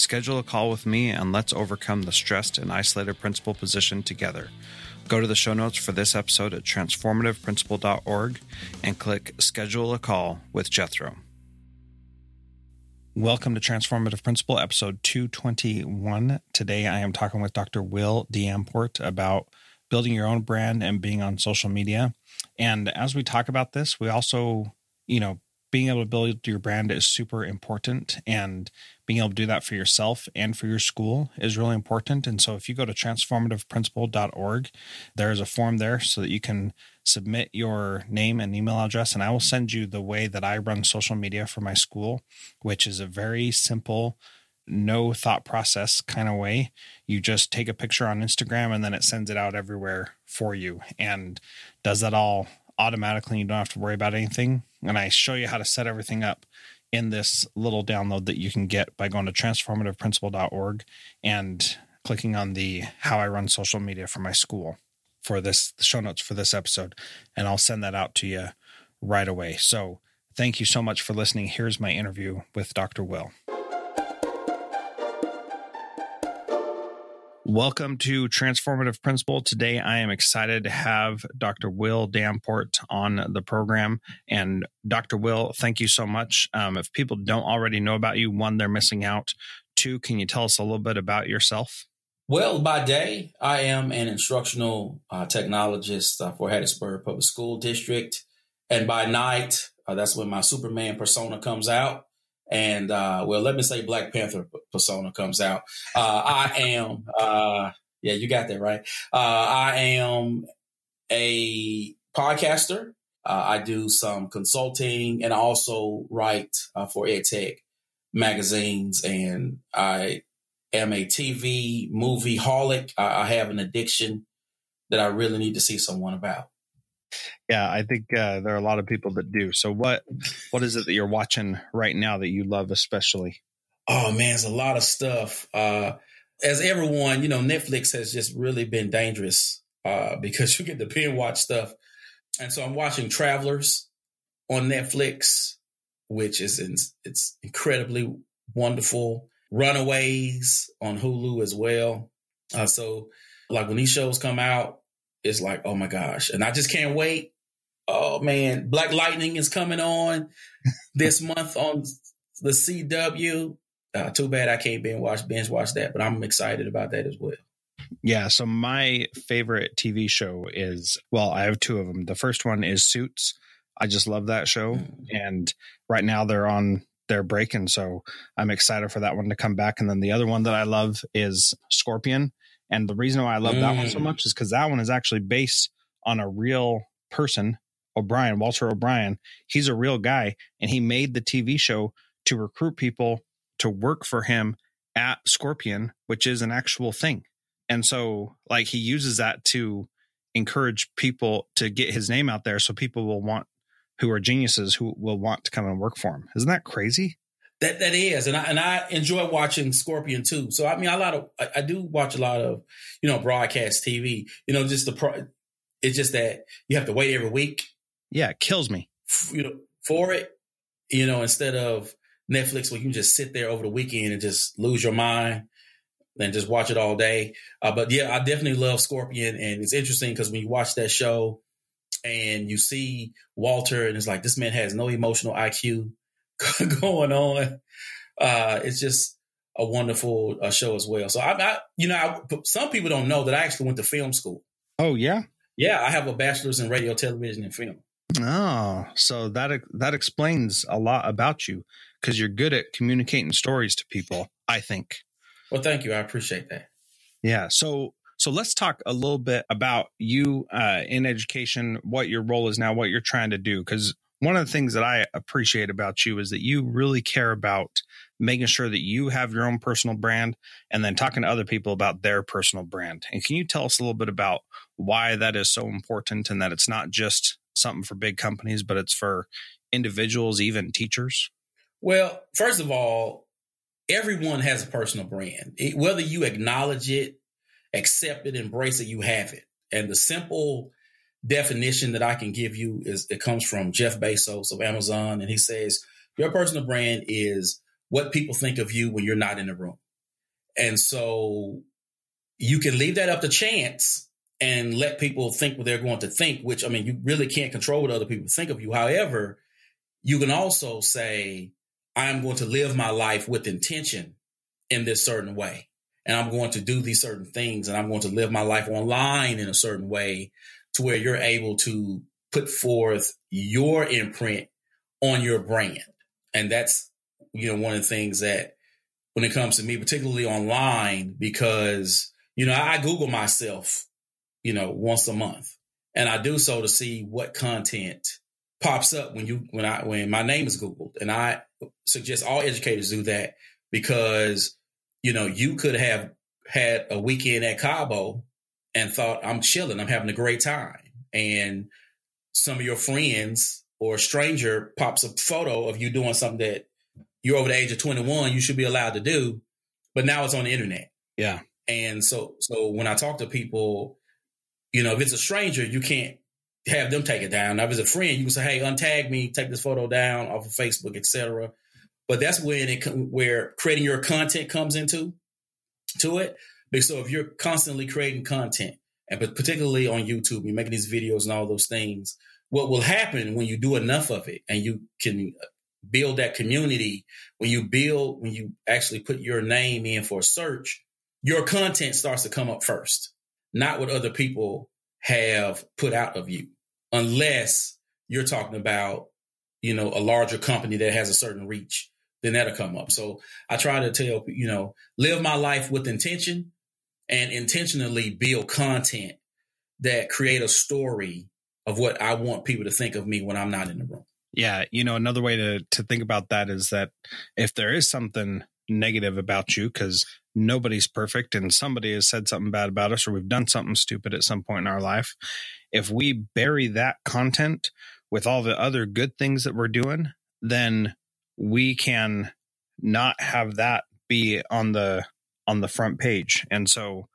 schedule a call with me and let's overcome the stressed and isolated principal position together. Go to the show notes for this episode at transformativeprincipal.org and click Schedule a Call with Jethro. Welcome to Transformative Principal, episode 221. Today I am talking with Dr. Will Deyamport about building your own brand and being on social media. And as we talk about this, we also, you know, being able to build your brand is super important and being able to do that for yourself and for your school is really important. And so if you go to transformativeprincipal.org there is a form there so that you can submit your name and email address and i will send you the way that i run social media for my school which is a very simple no thought process kind of way. You just take a picture on instagram and then it sends it out everywhere for you and does that all automatically. You don't have to worry about anything. And I show you how to set everything up in this little download that you can get by going to transformativeprincipal.org and clicking on the how I run social media for my school for this the show notes for this episode and I'll send that out to you right away. So, thank you so much for listening. Here's my interview with Dr. Will. Welcome to Transformative Principal. Today, I am excited to have Dr. Will Deyamport on the program. And Dr. Will, thank you so much. Um, if people don't already know about you, one, they're missing out. Two, can you tell us a little bit about yourself? Well, by day, I am an instructional uh, technologist uh, for Hattiesburg Public School District. And by night, uh, that's when my Superman persona comes out and uh, well, let me say Black Panther persona comes out. Uh, I am, uh, yeah, you got that right. Uh, I am a podcaster. Uh, I do some consulting and I also write uh, for EdTech magazines. And I am a TV movie holic. I, I have an addiction that I really need to see someone about. Yeah, I think uh, there are a lot of people that do. So what what is it that you're watching right now that you love especially? Oh man, it's a lot of stuff. Uh, as everyone, you know, Netflix has just really been dangerous uh, because you get to binge watch stuff. And so I'm watching Travelers on Netflix, which is in, it's incredibly wonderful. Runaways on Hulu as well. Uh, so like when these shows come out, it's like, oh my gosh. And I just can't wait. Oh man, Black Lightning is coming on this month on the CW. Uh, too bad I can't binge watch binge watch that, but I'm excited about that as well. Yeah, so my favorite TV show is well, I have two of them. The first one is Suits. I just love that show, mm-hmm. and right now they're on their break, and so I'm excited for that one to come back. And then the other one that I love is Scorpion, And the reason why I love mm. that one so mm. much is because that one is actually based on a real person, O'Brien, Walter O'Brien. He's a real guy, and he made the TV show to recruit people to work for him at Scorpion, which is an actual thing. And so, like, he uses that to encourage people to get his name out there so people will want who are geniuses who will want to come and work for him. Isn't that crazy? That that is, and I and I enjoy watching Scorpion too. So I mean, a lot of I, I do watch a lot of you know broadcast TV. You know, just the pro. It's just that you have to wait every week. Yeah, it kills me. You know, for it. You know, instead of Netflix, where you can just sit there over the weekend and just lose your mind and just watch it all day. Uh, but yeah, I definitely love Scorpion, and it's interesting because when you watch that show and you see Walter, and it's like this man has no emotional IQ going on. Uh, it's just a wonderful uh, show as well. So I, you know, I, some people don't know that I actually went to film school. Oh yeah, yeah. I have a bachelor's in radio, television, and film. Oh, so that that explains a lot about you because you're good at communicating stories to people. I think. Well, thank you. I appreciate that. Yeah. So so let's talk a little bit about you uh, in education, what your role is now, what you're trying to do. Because one of the things that I appreciate about you is that you really care about making sure that you have your own personal brand and then talking to other people about their personal brand. And can you tell us a little bit about why that is so important and that it's not just something for big companies, but it's for individuals, even teachers? Well, first of all, everyone has a personal brand. It, whether you acknowledge it, accept it, embrace it, you have it. And the simple definition that I can give you is it comes from Jeff Bezos of Amazon. And he says, Your personal brand is what people think of you when you're not in the room. And so you can leave that up to chance and let people think what they're going to think, which I mean, you really can't control what other people think of you. However, you can also say, I'm going to live my life with intention in this certain way. And I'm going to do these certain things and I'm going to live my life online in a certain way to where you're able to put forth your imprint on your brand. And that's, you know, one of the things that when it comes to me, particularly online, because, you know, I Google myself, you know, once a month and I do so to see what content pops up when you, when I, when my name is Googled and I suggest all educators do that because, you know, you could have had a weekend at Cabo and thought, I'm chilling, I'm having a great time. And some of your friends or a stranger pops a photo of you doing something that you're over the age of 21, you should be allowed to do, but now it's on the internet. Yeah. And so, so when I talk to people, you know, if it's a stranger, you can't have them take it down. Now, if it's a friend, you can say, "Hey, untag me, take this photo down off of Facebook, etc." But that's when it where creating your content comes into to it. So if you're constantly creating content, and particularly on YouTube, you're making these videos and all those things, what will happen when you do enough of it and you can uh, build that community, when you build, when you actually put your name in for a search, your content starts to come up first, not what other people have put out of you, unless you're talking about, you know, a larger company that has a certain reach, then that'll come up. So I try to tell, you know, live my life with intention and intentionally build content that create a story of what I want people to think of me when I'm not in the room. Yeah, you know, another way to to think about that is that if there is something negative about you cuz nobody's perfect and somebody has said something bad about us or we've done something stupid at some point in our life, if we bury that content with all the other good things that we're doing, then we can not have that be on the on the front page. And so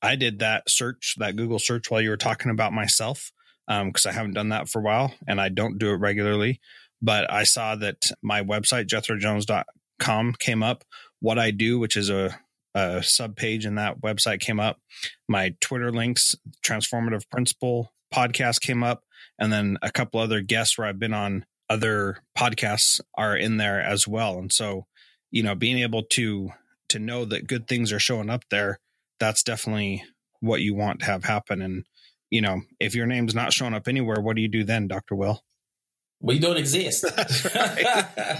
I did that search, that Google search while you were talking about myself, because um, I haven't done that for a while and I don't do it regularly. But I saw that my website, jethrojones.com, came up. What I do, which is a, a sub page in that website, came up. My Twitter links, Transformative Principal podcast came up. And then a couple other guests where I've been on other podcasts are in there as well. And so, you know, being able to to know that good things are showing up there, that's definitely what you want to have happen. And, you know, if your name's not showing up anywhere, what do you do then, Dr. Will? We don't exist. I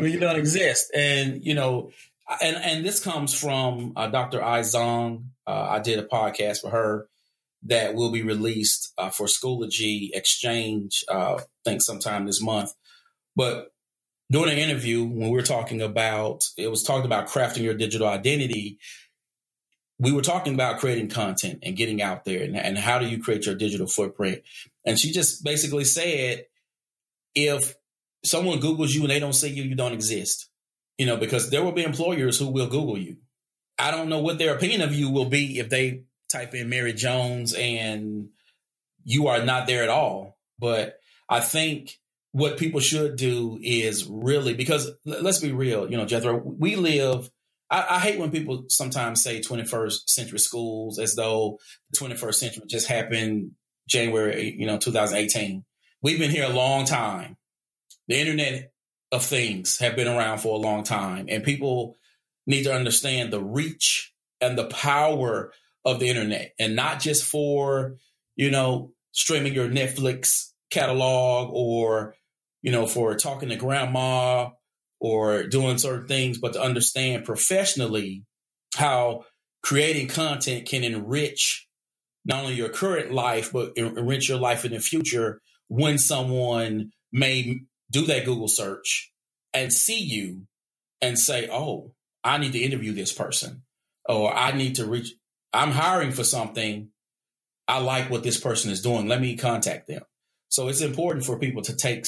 mean, you don't exist. And, you know, and, and this comes from uh, Dr. Izong Uh, I did a podcast for her that will be released uh, for Schoology Exchange, uh, I think sometime this month. But during an interview, when we were talking about, it was talked about crafting your digital identity. We were talking about creating content and getting out there and, and how do you create your digital footprint. And she just basically said, if someone Googles you and they don't see you, you don't exist. You know, because there will be employers who will Google you. I don't know what their opinion of you will be if they type in Mary Jones and you are not there at all. But I think what people should do is really because let's be real, you know, Jethro, we live. I, I, hate when people sometimes say 21st century schools as though the 21st century just happened January, you know, 2018. We've been here a long time. The Internet of Things have been around for a long time, and people need to understand the reach and the power of the internet and not just for, you know, streaming your Netflix catalog or, you know, for talking to grandma or doing certain things, but to understand professionally how creating content can enrich not only your current life, but enrich your life in the future when someone may do that Google search and see you and say, oh, I need to interview this person or I need to reach, I'm hiring for something. I like what this person is doing. Let me contact them. So it's important for people to take,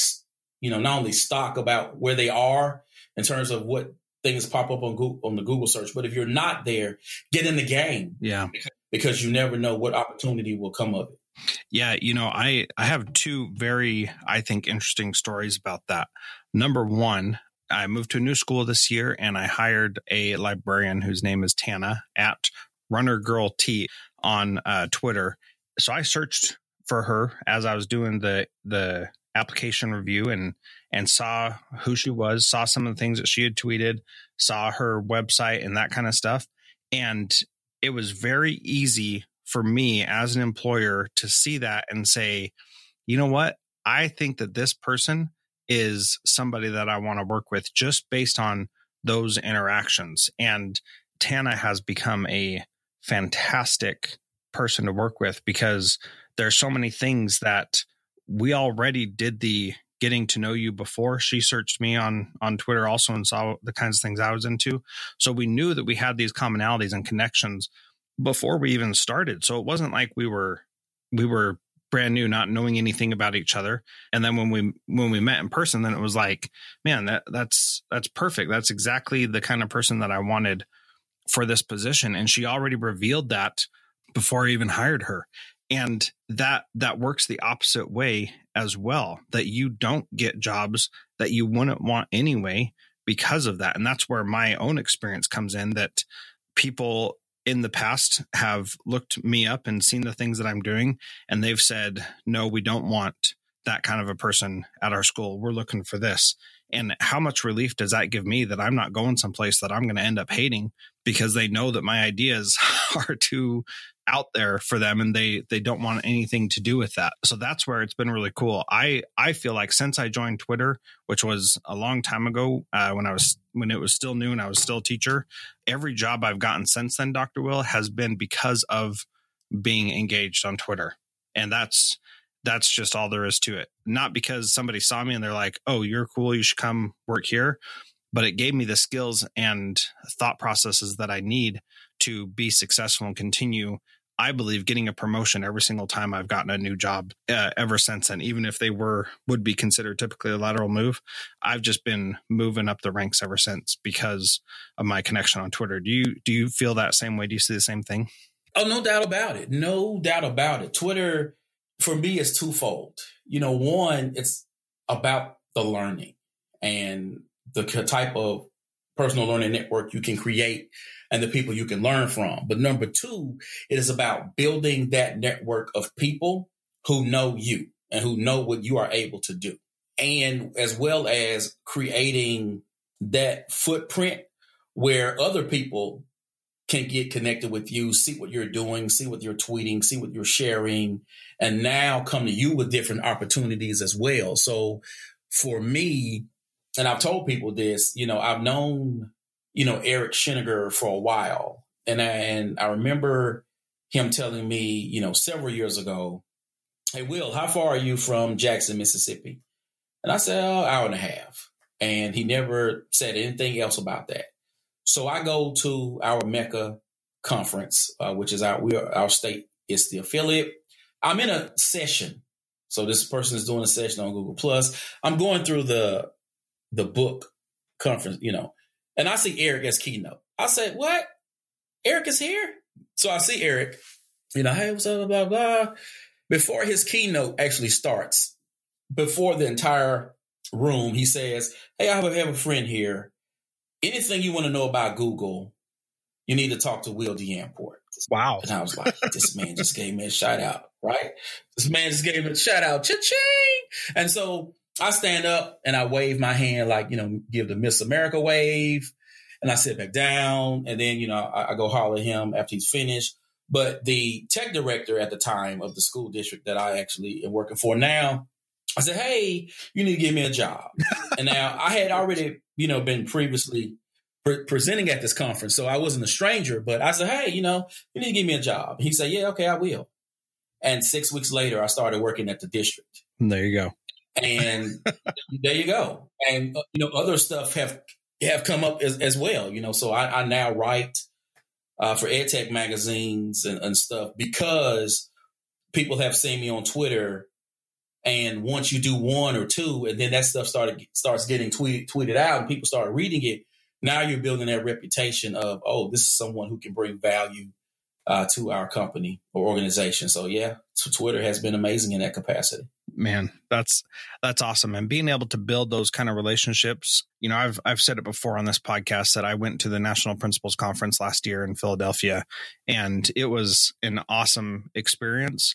you know, not only stock about where they are in terms of what things pop up on Google, on the Google search, but if you're not there, get in the game. Yeah. Because you never know what opportunity will come of it. Yeah, you know, I I have two very I think interesting stories about that. Number 1, I moved to a new school this year and I hired a librarian whose name is Tana at Runner Girl T on uh, Twitter. So I searched for her as I was doing the the application review and and saw who she was, saw some of the things that she had tweeted, saw her website and that kind of stuff. And it was very easy for me as an employer to see that and say, you know what? I think that this person is somebody that I want to work with just based on those interactions. And Tana has become a fantastic person to work with because there's so many things that we already did the getting to know you before. She searched me on on Twitter also and saw the kinds of things I was into. So we knew that we had these commonalities and connections before we even started. So it wasn't like we were we were brand new not knowing anything about each other. And then when we when we met in person then it was like man that that's that's perfect. That's exactly the kind of person that I wanted for this position. And she already revealed that before I even hired her and that that works the opposite way as well that you don't get jobs that you wouldn't want anyway because of that. And that's where my own experience comes in that people in the past have looked me up and seen the things that I'm doing and they've said no we don't want that kind of a person at our school. We're looking for this. And how much relief does that give me that I'm not going someplace that I'm going to end up hating because they know that my ideas are too out there for them and they they don't want anything to do with that. So that's where it's been really cool. I I feel like since I joined Twitter, which was a long time ago uh, when I was when it was still new and I was still a teacher, every job I've gotten since then, Dr. Will, has been because of being engaged on Twitter. And that's that's just all there is to it. Not because somebody saw me and they're like, "Oh, you're cool, you should come work here." But it gave me the skills and thought processes that I need to be successful and continue I believe getting a promotion every single time I've gotten a new job uh, ever since then, even if they were would be considered typically a lateral move. I've just been moving up the ranks ever since because of my connection on Twitter. Do you do you feel that same way? Do you see the same thing? Oh, no doubt about it. No doubt about it. Twitter for me is twofold. You know, one, it's about the learning and the type of personal learning network you can create and the people you can learn from. But number two, it is about building that network of people who know you and who know what you are able to do. And as well as creating that footprint where other people can get connected with you, see what you're doing, see what you're tweeting, see what you're sharing, and now come to you with different opportunities as well. So for me, and I've told people this, you know, I've known, you know, Eric Sheninger for a while. And I, and I remember him telling me, you know, several years ago, Hey, Will, how far are you from Jackson, Mississippi? And I said, oh, hour and a half. And he never said anything else about that. So I go to our MECA conference, uh, which is our we are, our state is the affiliate. I'm in a session, so this person is doing a session on Google Plus. I'm going through the the book conference, you know, and I see Eric as keynote. I said, "What? Eric is here?" So I see Eric, you know, hey, what's up, blah blah. Before his keynote actually starts, before the entire room, he says, "Hey, I have a, friend here. Anything you want to know about Google, you need to talk to Will Deyamport. Wow. And I was like, this man just gave me a shout out, right? This man just gave me a shout out, cha-ching. And so I stand up and I wave my hand, like, you know, give the Miss America wave. And I sit back down. And then, you know, I, I go holler at him after he's finished. But the tech director at the time of the school district that I actually am working for now, I said, Hey, you need to give me a job. and now I had already, you know, been previously pre- presenting at this conference. So I wasn't a stranger, but I said, Hey, you know, you need to give me a job. He said, Yeah, okay, I will. And six weeks later, I started working at the district. And There you go. And there you go. And, uh, you know, other stuff have, have come up as, as well, you know, so I, I now write uh, for EdTech magazines and, and stuff because people have seen me on Twitter and once you do one or two, and then that stuff started starts getting tweeted tweeted out, and people start reading it, now you're building that reputation of oh this is someone who can bring value uh, to our company or organization. So yeah twitter has been amazing in that capacity man that's that's awesome and being able to build those kind of relationships you know i've i've said it before on this podcast that i went to the national principals conference last year in philadelphia and it was an awesome experience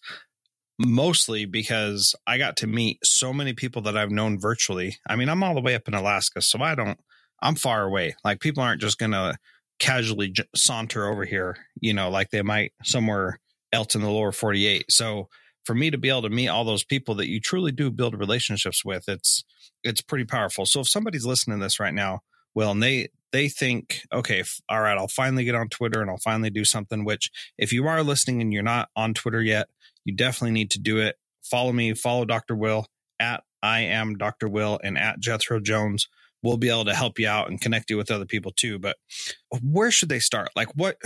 mostly because i got to meet so many people that i've known virtually i mean i'm all the way up in alaska so i don't I'm far away. Like people aren't just going to casually saunter over here, you know, like they might somewhere else in the lower 48. So for me to be able to meet all those people that you truly do build relationships with, it's it's pretty powerful. So if somebody's listening to this right now, well, and they they think, okay, f- all right, I'll finally get on Twitter and I'll finally do something. Which, if you are listening and you're not on Twitter yet, you definitely need to do it. Follow me, follow Dr. Will at I am Dr. Will and at Jethro Jones we'll be able to help you out and connect you with other people too. But where should they start? Like what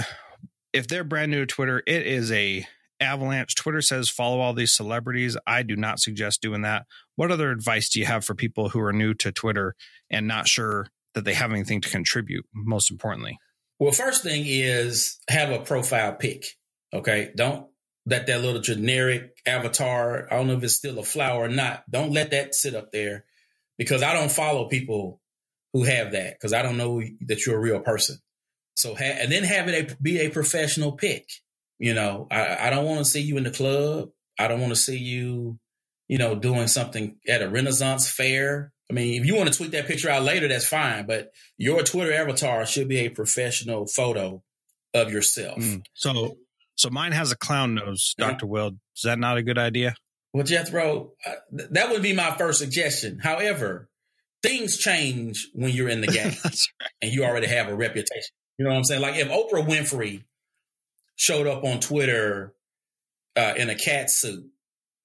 if they're brand new to Twitter, it is a avalanche. Twitter says follow all these celebrities. I do not suggest doing that. What other advice do you have for people who are new to Twitter and not sure that they have anything to contribute, most importantly? Well, first thing is have a profile pic. Okay. Don't let that little generic avatar, I don't know if it's still a flower or not, don't let that sit up there because I don't follow people who have that because I don't know that you're a real person. So ha- and then have it a, be a professional pic. You know, I, I don't want to see you in the club. I don't want to see you, you know, doing something at a Renaissance fair. I mean, if you want to tweet that picture out later, that's fine. But your Twitter avatar should be a professional photo of yourself. Mm. So, so mine has a clown nose, Doctor Will. Is that not a good idea? Well, Jethro, uh, that would be my first suggestion. However, things change when you're in the game right. and you already have a reputation. You know what I'm saying? Like if Oprah Winfrey showed up on Twitter uh, in a cat suit,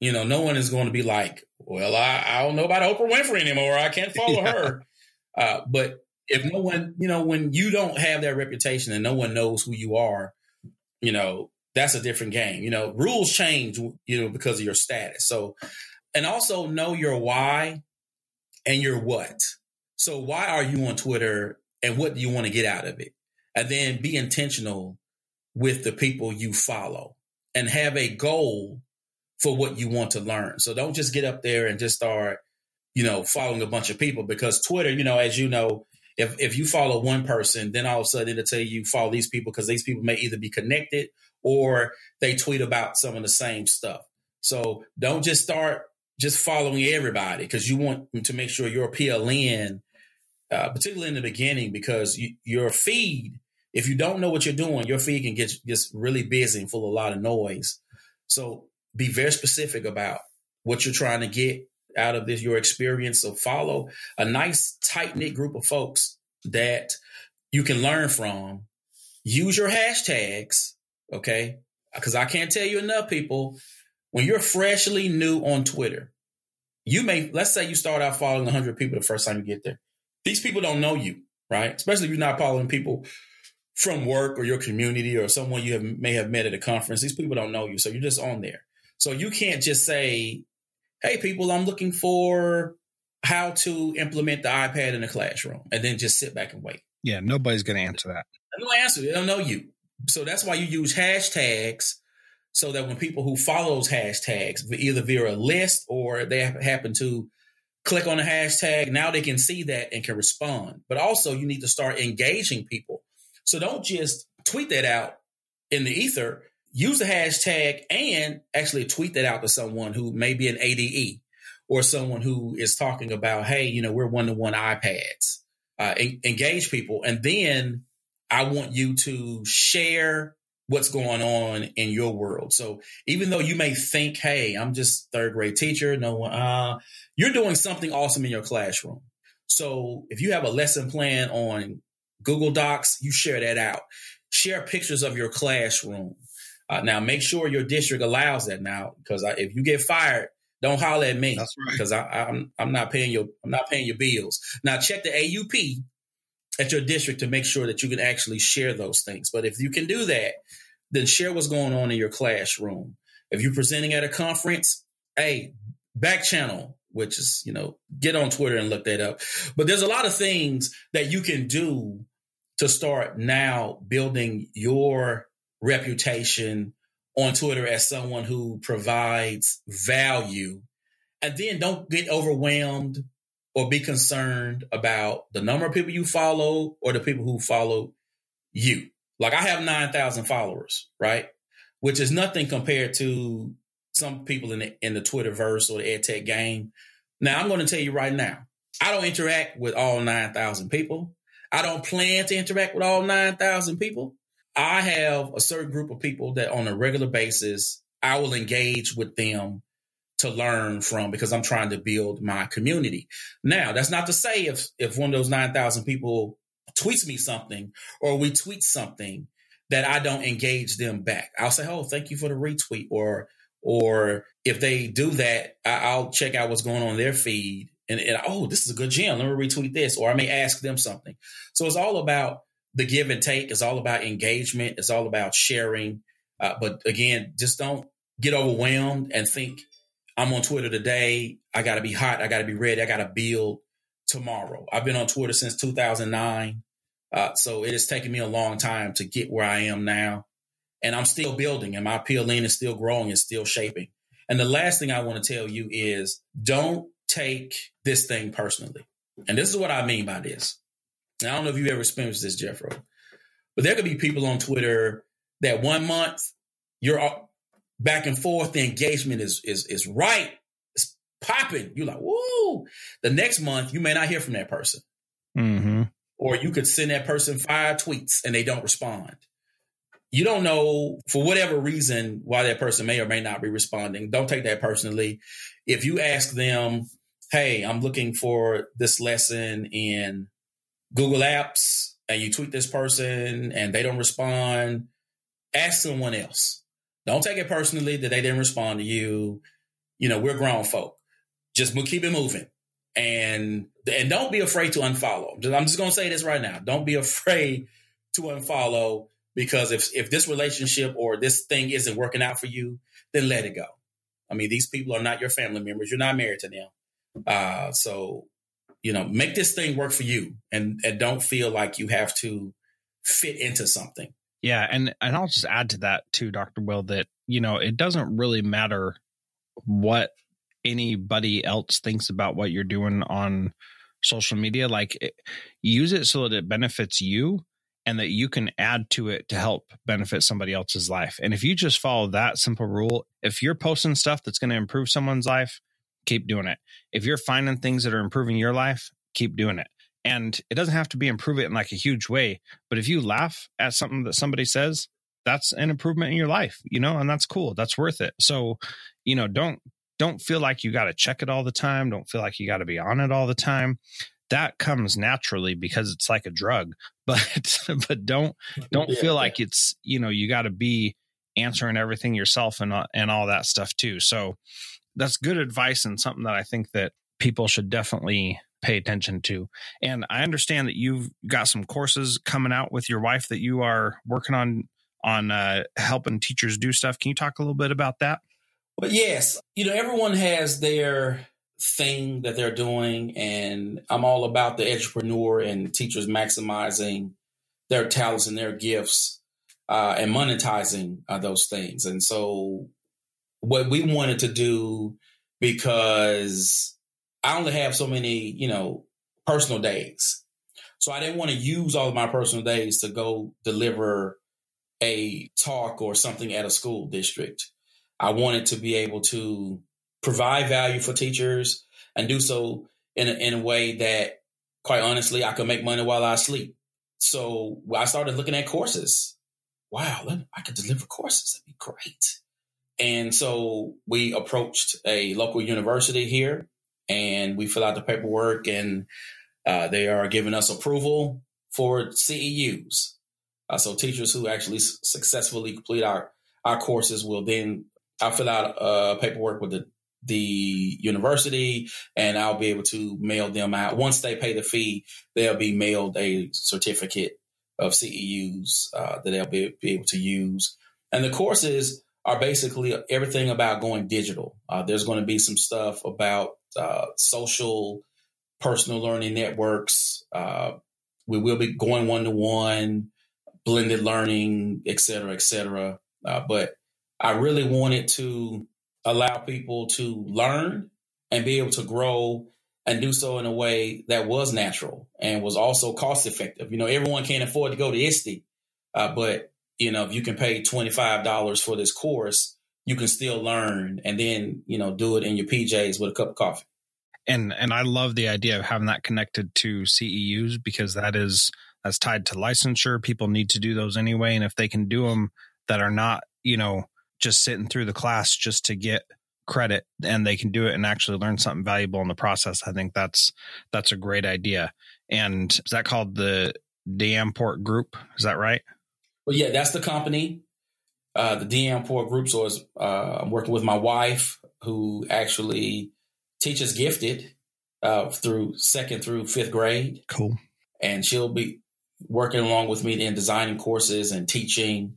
you know, no one is going to be like, well, I, I don't know about Oprah Winfrey anymore. I can't follow yeah. her. Uh, but if no one, you know, when you don't have that reputation and no one knows who you are, you know, that's a different game. You know, rules change, you know, because of your status. So, and also know your why and your what. So why are you on Twitter and what do you want to get out of it? And then be intentional with the people you follow and have a goal for what you want to learn. So don't just get up there and just start, you know, following a bunch of people because Twitter, you know, as you know, if if you follow one person, then all of a sudden it'll tell you follow these people because these people may either be connected or they tweet about some of the same stuff. So don't just start just following everybody because you want to make sure your PLN, uh, particularly in the beginning, because you, your feed, if you don't know what you're doing, your feed can get just really busy and full of a lot of noise. So be very specific about what you're trying to get out of this, your experience. So follow a nice, tight knit group of folks that you can learn from use your hashtags, okay? Because I can't tell you enough, people. When you're freshly new on Twitter, you may, let's say you start out following 100 people the first time you get there. These people don't know you, right? Especially if you're not following people from work or your community or someone you have, may have met at a conference. These people don't know you. So you're just on there. So you can't just say, hey, people, I'm looking for how to implement the iPad in the classroom and then just sit back and wait. Yeah, nobody's going to answer that. No answer. They don't know you. So that's why you use hashtags so that when people who follow those hashtags, either via a list or they happen to click on the hashtag, now they can see that and can respond. But also, you need to start engaging people. So don't just tweet that out in the ether. Use the hashtag and actually tweet that out to someone who may be an ADE or someone who is talking about, hey, you know, we're one to one iPads. Uh, en- engage people. And then I want you to share what's going on in your world. So even though you may think, hey, I'm just third grade teacher, no one, uh, you're doing something awesome in your classroom. So if you have a lesson plan on Google Docs, you share that out. Share pictures of your classroom. Uh, now make sure your district allows that now, because if you get fired, don't holler at me because right. I'm I'm not paying your I'm not paying your bills. Now check the AUP at your district to make sure that you can actually share those things. But if you can do that, then share what's going on in your classroom. If you're presenting at a conference, hey, back channel, which is, you know, get on Twitter and look that up. But there's a lot of things that you can do to start now building your reputation on Twitter as someone who provides value. And then don't get overwhelmed or be concerned about the number of people you follow or the people who follow you. Like I have 9,000 followers, right? Which is nothing compared to some people in the, in the Twitterverse or the EdTech game. Now, I'm going to tell you right now, I don't interact with all 9,000 people. I don't plan to interact with all 9,000 people. I have a certain group of people that on a regular basis, I will engage with them to learn from because I'm trying to build my community. Now, that's not to say if if one of those 9,000 people tweets me something or we tweet something that I don't engage them back. I'll say, "Oh, thank you for the retweet," or or if they do that, I, will check out what's going on their feed and, and oh, this is a good gem. Let me retweet this, or I may ask them something. So it's all about the give and take. It's all about engagement. It's all about sharing. Uh, but again, just don't get overwhelmed and think I'm on Twitter today. I got to be hot. I got to be ready. I got to build tomorrow. I've been on Twitter since 2009. Uh, so it has taken me a long time to get where I am now. And I'm still building, and my PLN is still growing and still shaping. And the last thing I want to tell you is don't take this thing personally. And this is what I mean by this. Now, I don't know if you've ever experienced this, Jethro, but there could be people on Twitter that one month you're back and forth. The engagement is is is right. It's popping. You're like, woo. The next month, you may not hear from that person. Mm-hmm. Or you could send that person five tweets and they don't respond. You don't know for whatever reason why that person may or may not be responding. Don't take that personally. If you ask them, hey, I'm looking for this lesson in Google Apps, and you tweet this person and they don't respond, ask someone else don't take it personally that they didn't respond to you. You know, we're grown folk. Just keep it moving. And and don't be afraid to unfollow. I'm just gonna say this right now. Don't be afraid to unfollow because if if this relationship or this thing isn't working out for you, then let it go. I mean, these people are not your family members. You're not married to them. Uh, so you know, make this thing work for you and and don't feel like you have to fit into something. Yeah, and and I'll just add to that too, Dr. Will, that you know, it doesn't really matter what anybody else thinks about what you're doing on social media. Like it, use it so that it benefits you and that you can add to it to help benefit somebody else's life. And if you just follow that simple rule, if you're posting stuff that's going to improve someone's life, keep doing it. If you're finding things that are improving your life, keep doing it. And it doesn't have to be improve it in like a huge way. But if you laugh at something that somebody says, that's an improvement in your life, you know, and that's cool. That's worth it. So, you know, don't don't feel like you got to check it all the time. Don't feel like you got to be on it all the time. that comes naturally because it's like a drug. But but don't don't yeah, feel like it's you know you got to be answering everything yourself and uh, and all that stuff too. So that's good advice and something that I think that people should definitely pay attention to. And I understand that you've got some courses coming out with your wife that you are working on on uh, helping teachers do stuff. Can you talk a little bit about that? Well, yes. You know, everyone has their thing that they're doing, and I'm all about the entrepreneur and teachers maximizing their talents and their gifts uh, and monetizing uh, those things. And so, what we wanted to do because I only have so many, you know, personal days. So I didn't want to use all of my personal days to go deliver a talk or something at a school district. I wanted to be able to provide value for teachers and do so in a, in a way that, quite honestly, I could make money while I sleep. So I started looking at courses. Wow, I could deliver courses. That'd be great. And so we approached a local university here and we fill out the paperwork and uh, they are giving us approval for CEUs. Uh, so teachers who actually s- successfully complete our, our courses will then I'll fill out uh, paperwork with the the university and I'll be able to mail them out. Once they pay the fee, they'll be mailed a certificate of CEUs uh, that they'll be, be, able to use. And the courses are basically everything about going digital. Uh, there's going to be some stuff about uh, social, personal learning networks. Uh, we will be going one to one, blended learning, et cetera, et cetera. Uh, but I really wanted to allow people to learn and be able to grow and do so in a way that was natural and was also cost effective. You know, everyone can't afford to go to ISTE, uh, but you know, if you can pay twenty five dollars for this course, you can still learn and then you know do it in your PJs with a cup of coffee. And and I love the idea of having that connected to CEUs because that is that's tied to licensure. People need to do those anyway, and if they can do them that are not you know just sitting through the class just to get credit and they can do it and actually learn something valuable in the process i think that's that's a great idea and is that called the Deyamport group is that right well yeah that's the company. Uh the Deyamport group so is uh i'm working with my wife who actually teaches gifted uh through second through fifth grade. Cool. And she'll be working along with me in designing courses and teaching.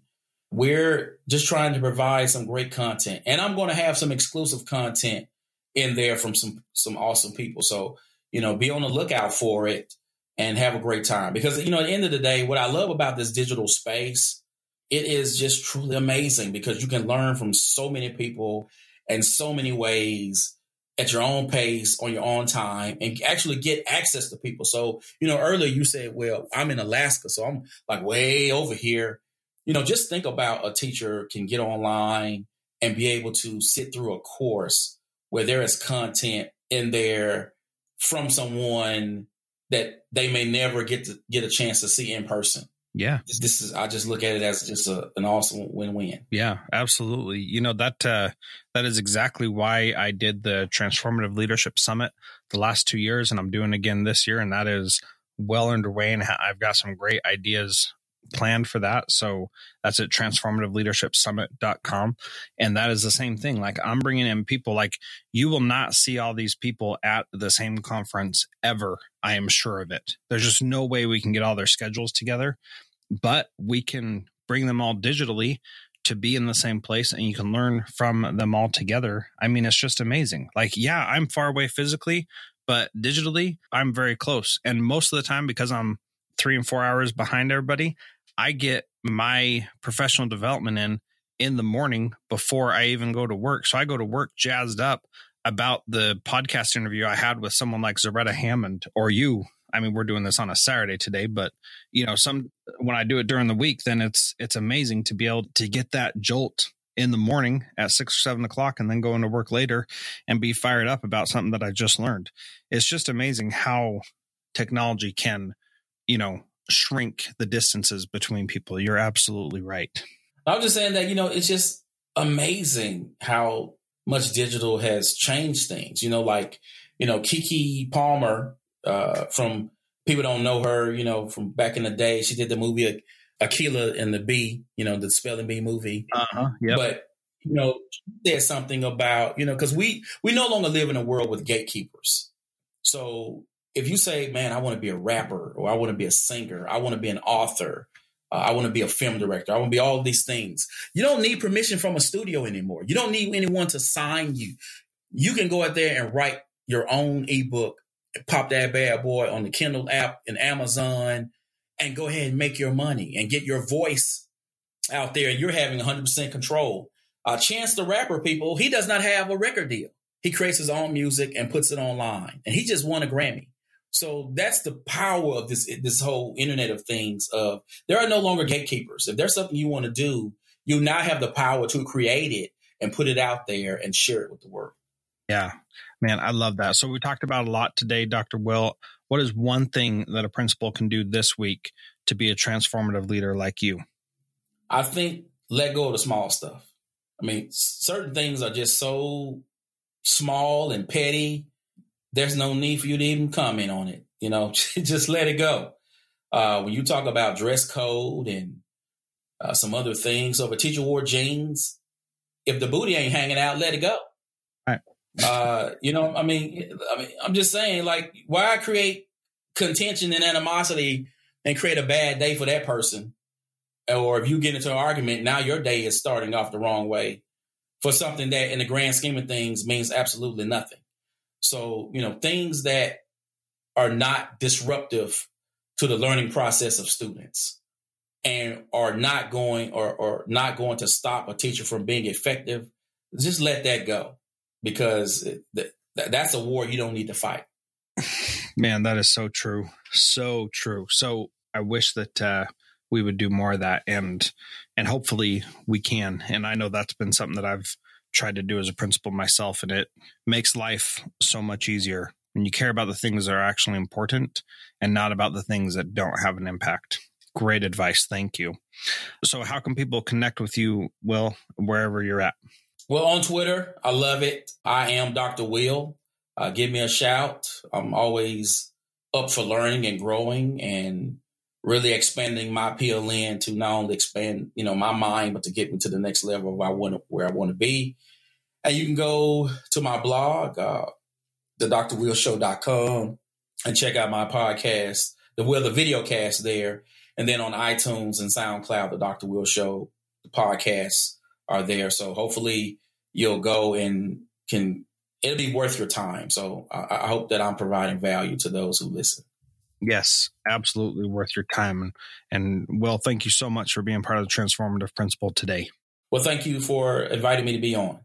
We're just trying to provide some great content, and I'm going to have some exclusive content in there from some some awesome people. So you know, be on the lookout for it and have a great time. Because you know, at the end of the day, what I love about this digital space, it is just truly amazing because you can learn from so many people in so many ways at your own pace on your own time and actually get access to people. So, you know, earlier you said, well, I'm in Alaska, so I'm like way over here you know, just think about a teacher can get online and be able to sit through a course where there is content in there from someone that they may never get to get a chance to see in person. Yeah. This, is I just look at it as just a, an awesome win-win. Yeah, absolutely. You know, that uh that is exactly why I did the Transformative Leadership Summit the last 2 years and I'm doing again this year and that is well underway and I've got some great ideas planned for that. So that's at transformativeleadershipsummit.com. And that is the same thing. Like I'm bringing in people like you will not see all these people at the same conference ever. I am sure of it. There's just no way we can get all their schedules together, but we can bring them all digitally to be in the same place and you can learn from them all together. I mean, it's just amazing. Like, yeah, I'm far away physically, but digitally, I'm very close. And most of the time, because I'm three and four hours behind everybody, I get my professional development in in the morning before I even go to work. So I go to work jazzed up about the podcast interview I had with someone like Zaretta Hammond or you. I mean, we're doing this on a Saturday today, but you know, some when I do it during the week, then it's it's amazing to be able to get that jolt in the morning at six or seven o'clock and then go into work later and be fired up about something that I just learned. It's just amazing how technology can, you know, shrink the distances between people. You're absolutely right. I was just saying that, you know, it's just amazing how much digital has changed things. You know, like, you know, Keke Palmer Uh, from people don't know her, you know, from back in the day. She did the movie Akeelah and the Bee, you know, the spelling bee movie. Uh-huh. Yep. But you know, there's something about you know because we we no longer live in a world with gatekeepers. So if you say, "Man, I want to be a rapper," or "I want to be a singer," "I want to be an author," uh, "I want to be a film director," "I want to be all these things," you don't need permission from a studio anymore. You don't need anyone to sign you. You can go out there and write your own ebook, pop that bad boy on the Kindle app and Amazon, and go ahead and make your money and get your voice out there. You're having 100% control. Uh, Chance the Rapper, people, he does not have a record deal. He creates his own music and puts it online, and he just won a Grammy. So that's the power of this this whole Internet of Things. Of there are no longer gatekeepers. If there's something you want to do, you now have the power to create it and put it out there and share it with the world. Yeah, man, I love that. So we talked about a lot today, Dr. Will. What is one thing that a principal can do this week to be a transformative leader like you? I think let go of the small stuff. I mean, certain things are just so small and petty. There's no need for you to even comment on it. You know, just let it go. Uh, when you talk about dress code and uh, some other things, so if a teacher wore jeans, if the booty ain't hanging out, let it go. Right. Uh, you know, I mean, I mean, I'm just saying, like, why create contention and animosity and create a bad day for that person or if you get into an argument, now your day is starting off the wrong way for something that in the grand scheme of things means absolutely nothing. So, you know, things that are not disruptive to the learning process of students and are not going or, or not going to stop a teacher from being effective, just let that go because that's a war you don't need to fight. Man, that is so true. So true. So I wish that uh, we would do more of that and and hopefully we can and i know that's been something that i've tried to do as a principal myself and it makes life so much easier when you care about the things that are actually important and not about the things that don't have an impact. Great advice. Thank you. So how can people connect with you will wherever you're at? Well on twitter i love it. I am dr will. Uh, give me a shout. I'm always up for learning and growing and really expanding my PLN to not only expand, you know, my mind, but to get me to the next level of I want where I want to be. And you can go to my blog, uh, the drwillshow.com and check out my podcast, the Will, the video cast there. And then on iTunes and SoundCloud, the Dr. Will Show the podcasts are there. So hopefully you'll go and can, it'll be worth your time. So I, I hope that I'm providing value to those who listen. Yes, absolutely worth your time. And, and Will, thank you so much for being part of the Transformative Principal today. Well, thank you for inviting me to be on.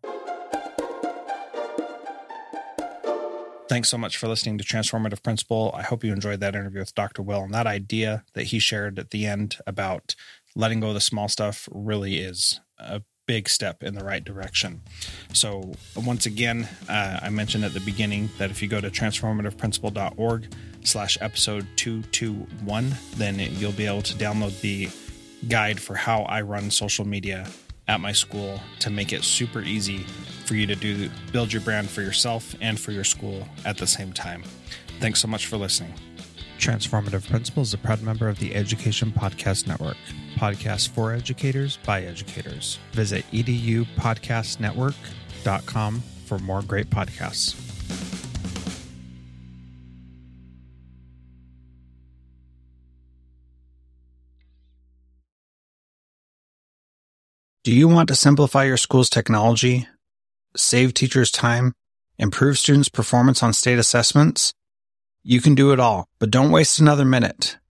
Thanks so much for listening to Transformative Principal. I hope you enjoyed that interview with Dr. Will and that idea that he shared at the end about letting go of the small stuff really is a big step in the right direction. So, once again, uh, I mentioned at the beginning that if you go to transformativeprincipal.org slash episode 221, then you'll be able to download the guide for how I run social media at my school to make it super easy for you to do build your brand for yourself and for your school at the same time. Thanks so much for listening. Transformative Principals is a proud member of the Education Podcast Network. Podcasts for educators by educators. Visit edupodcastnetwork.com for more great podcasts. Do you want to simplify your school's technology, save teachers time, improve students' performance on state assessments? You can do it all, but don't waste another minute.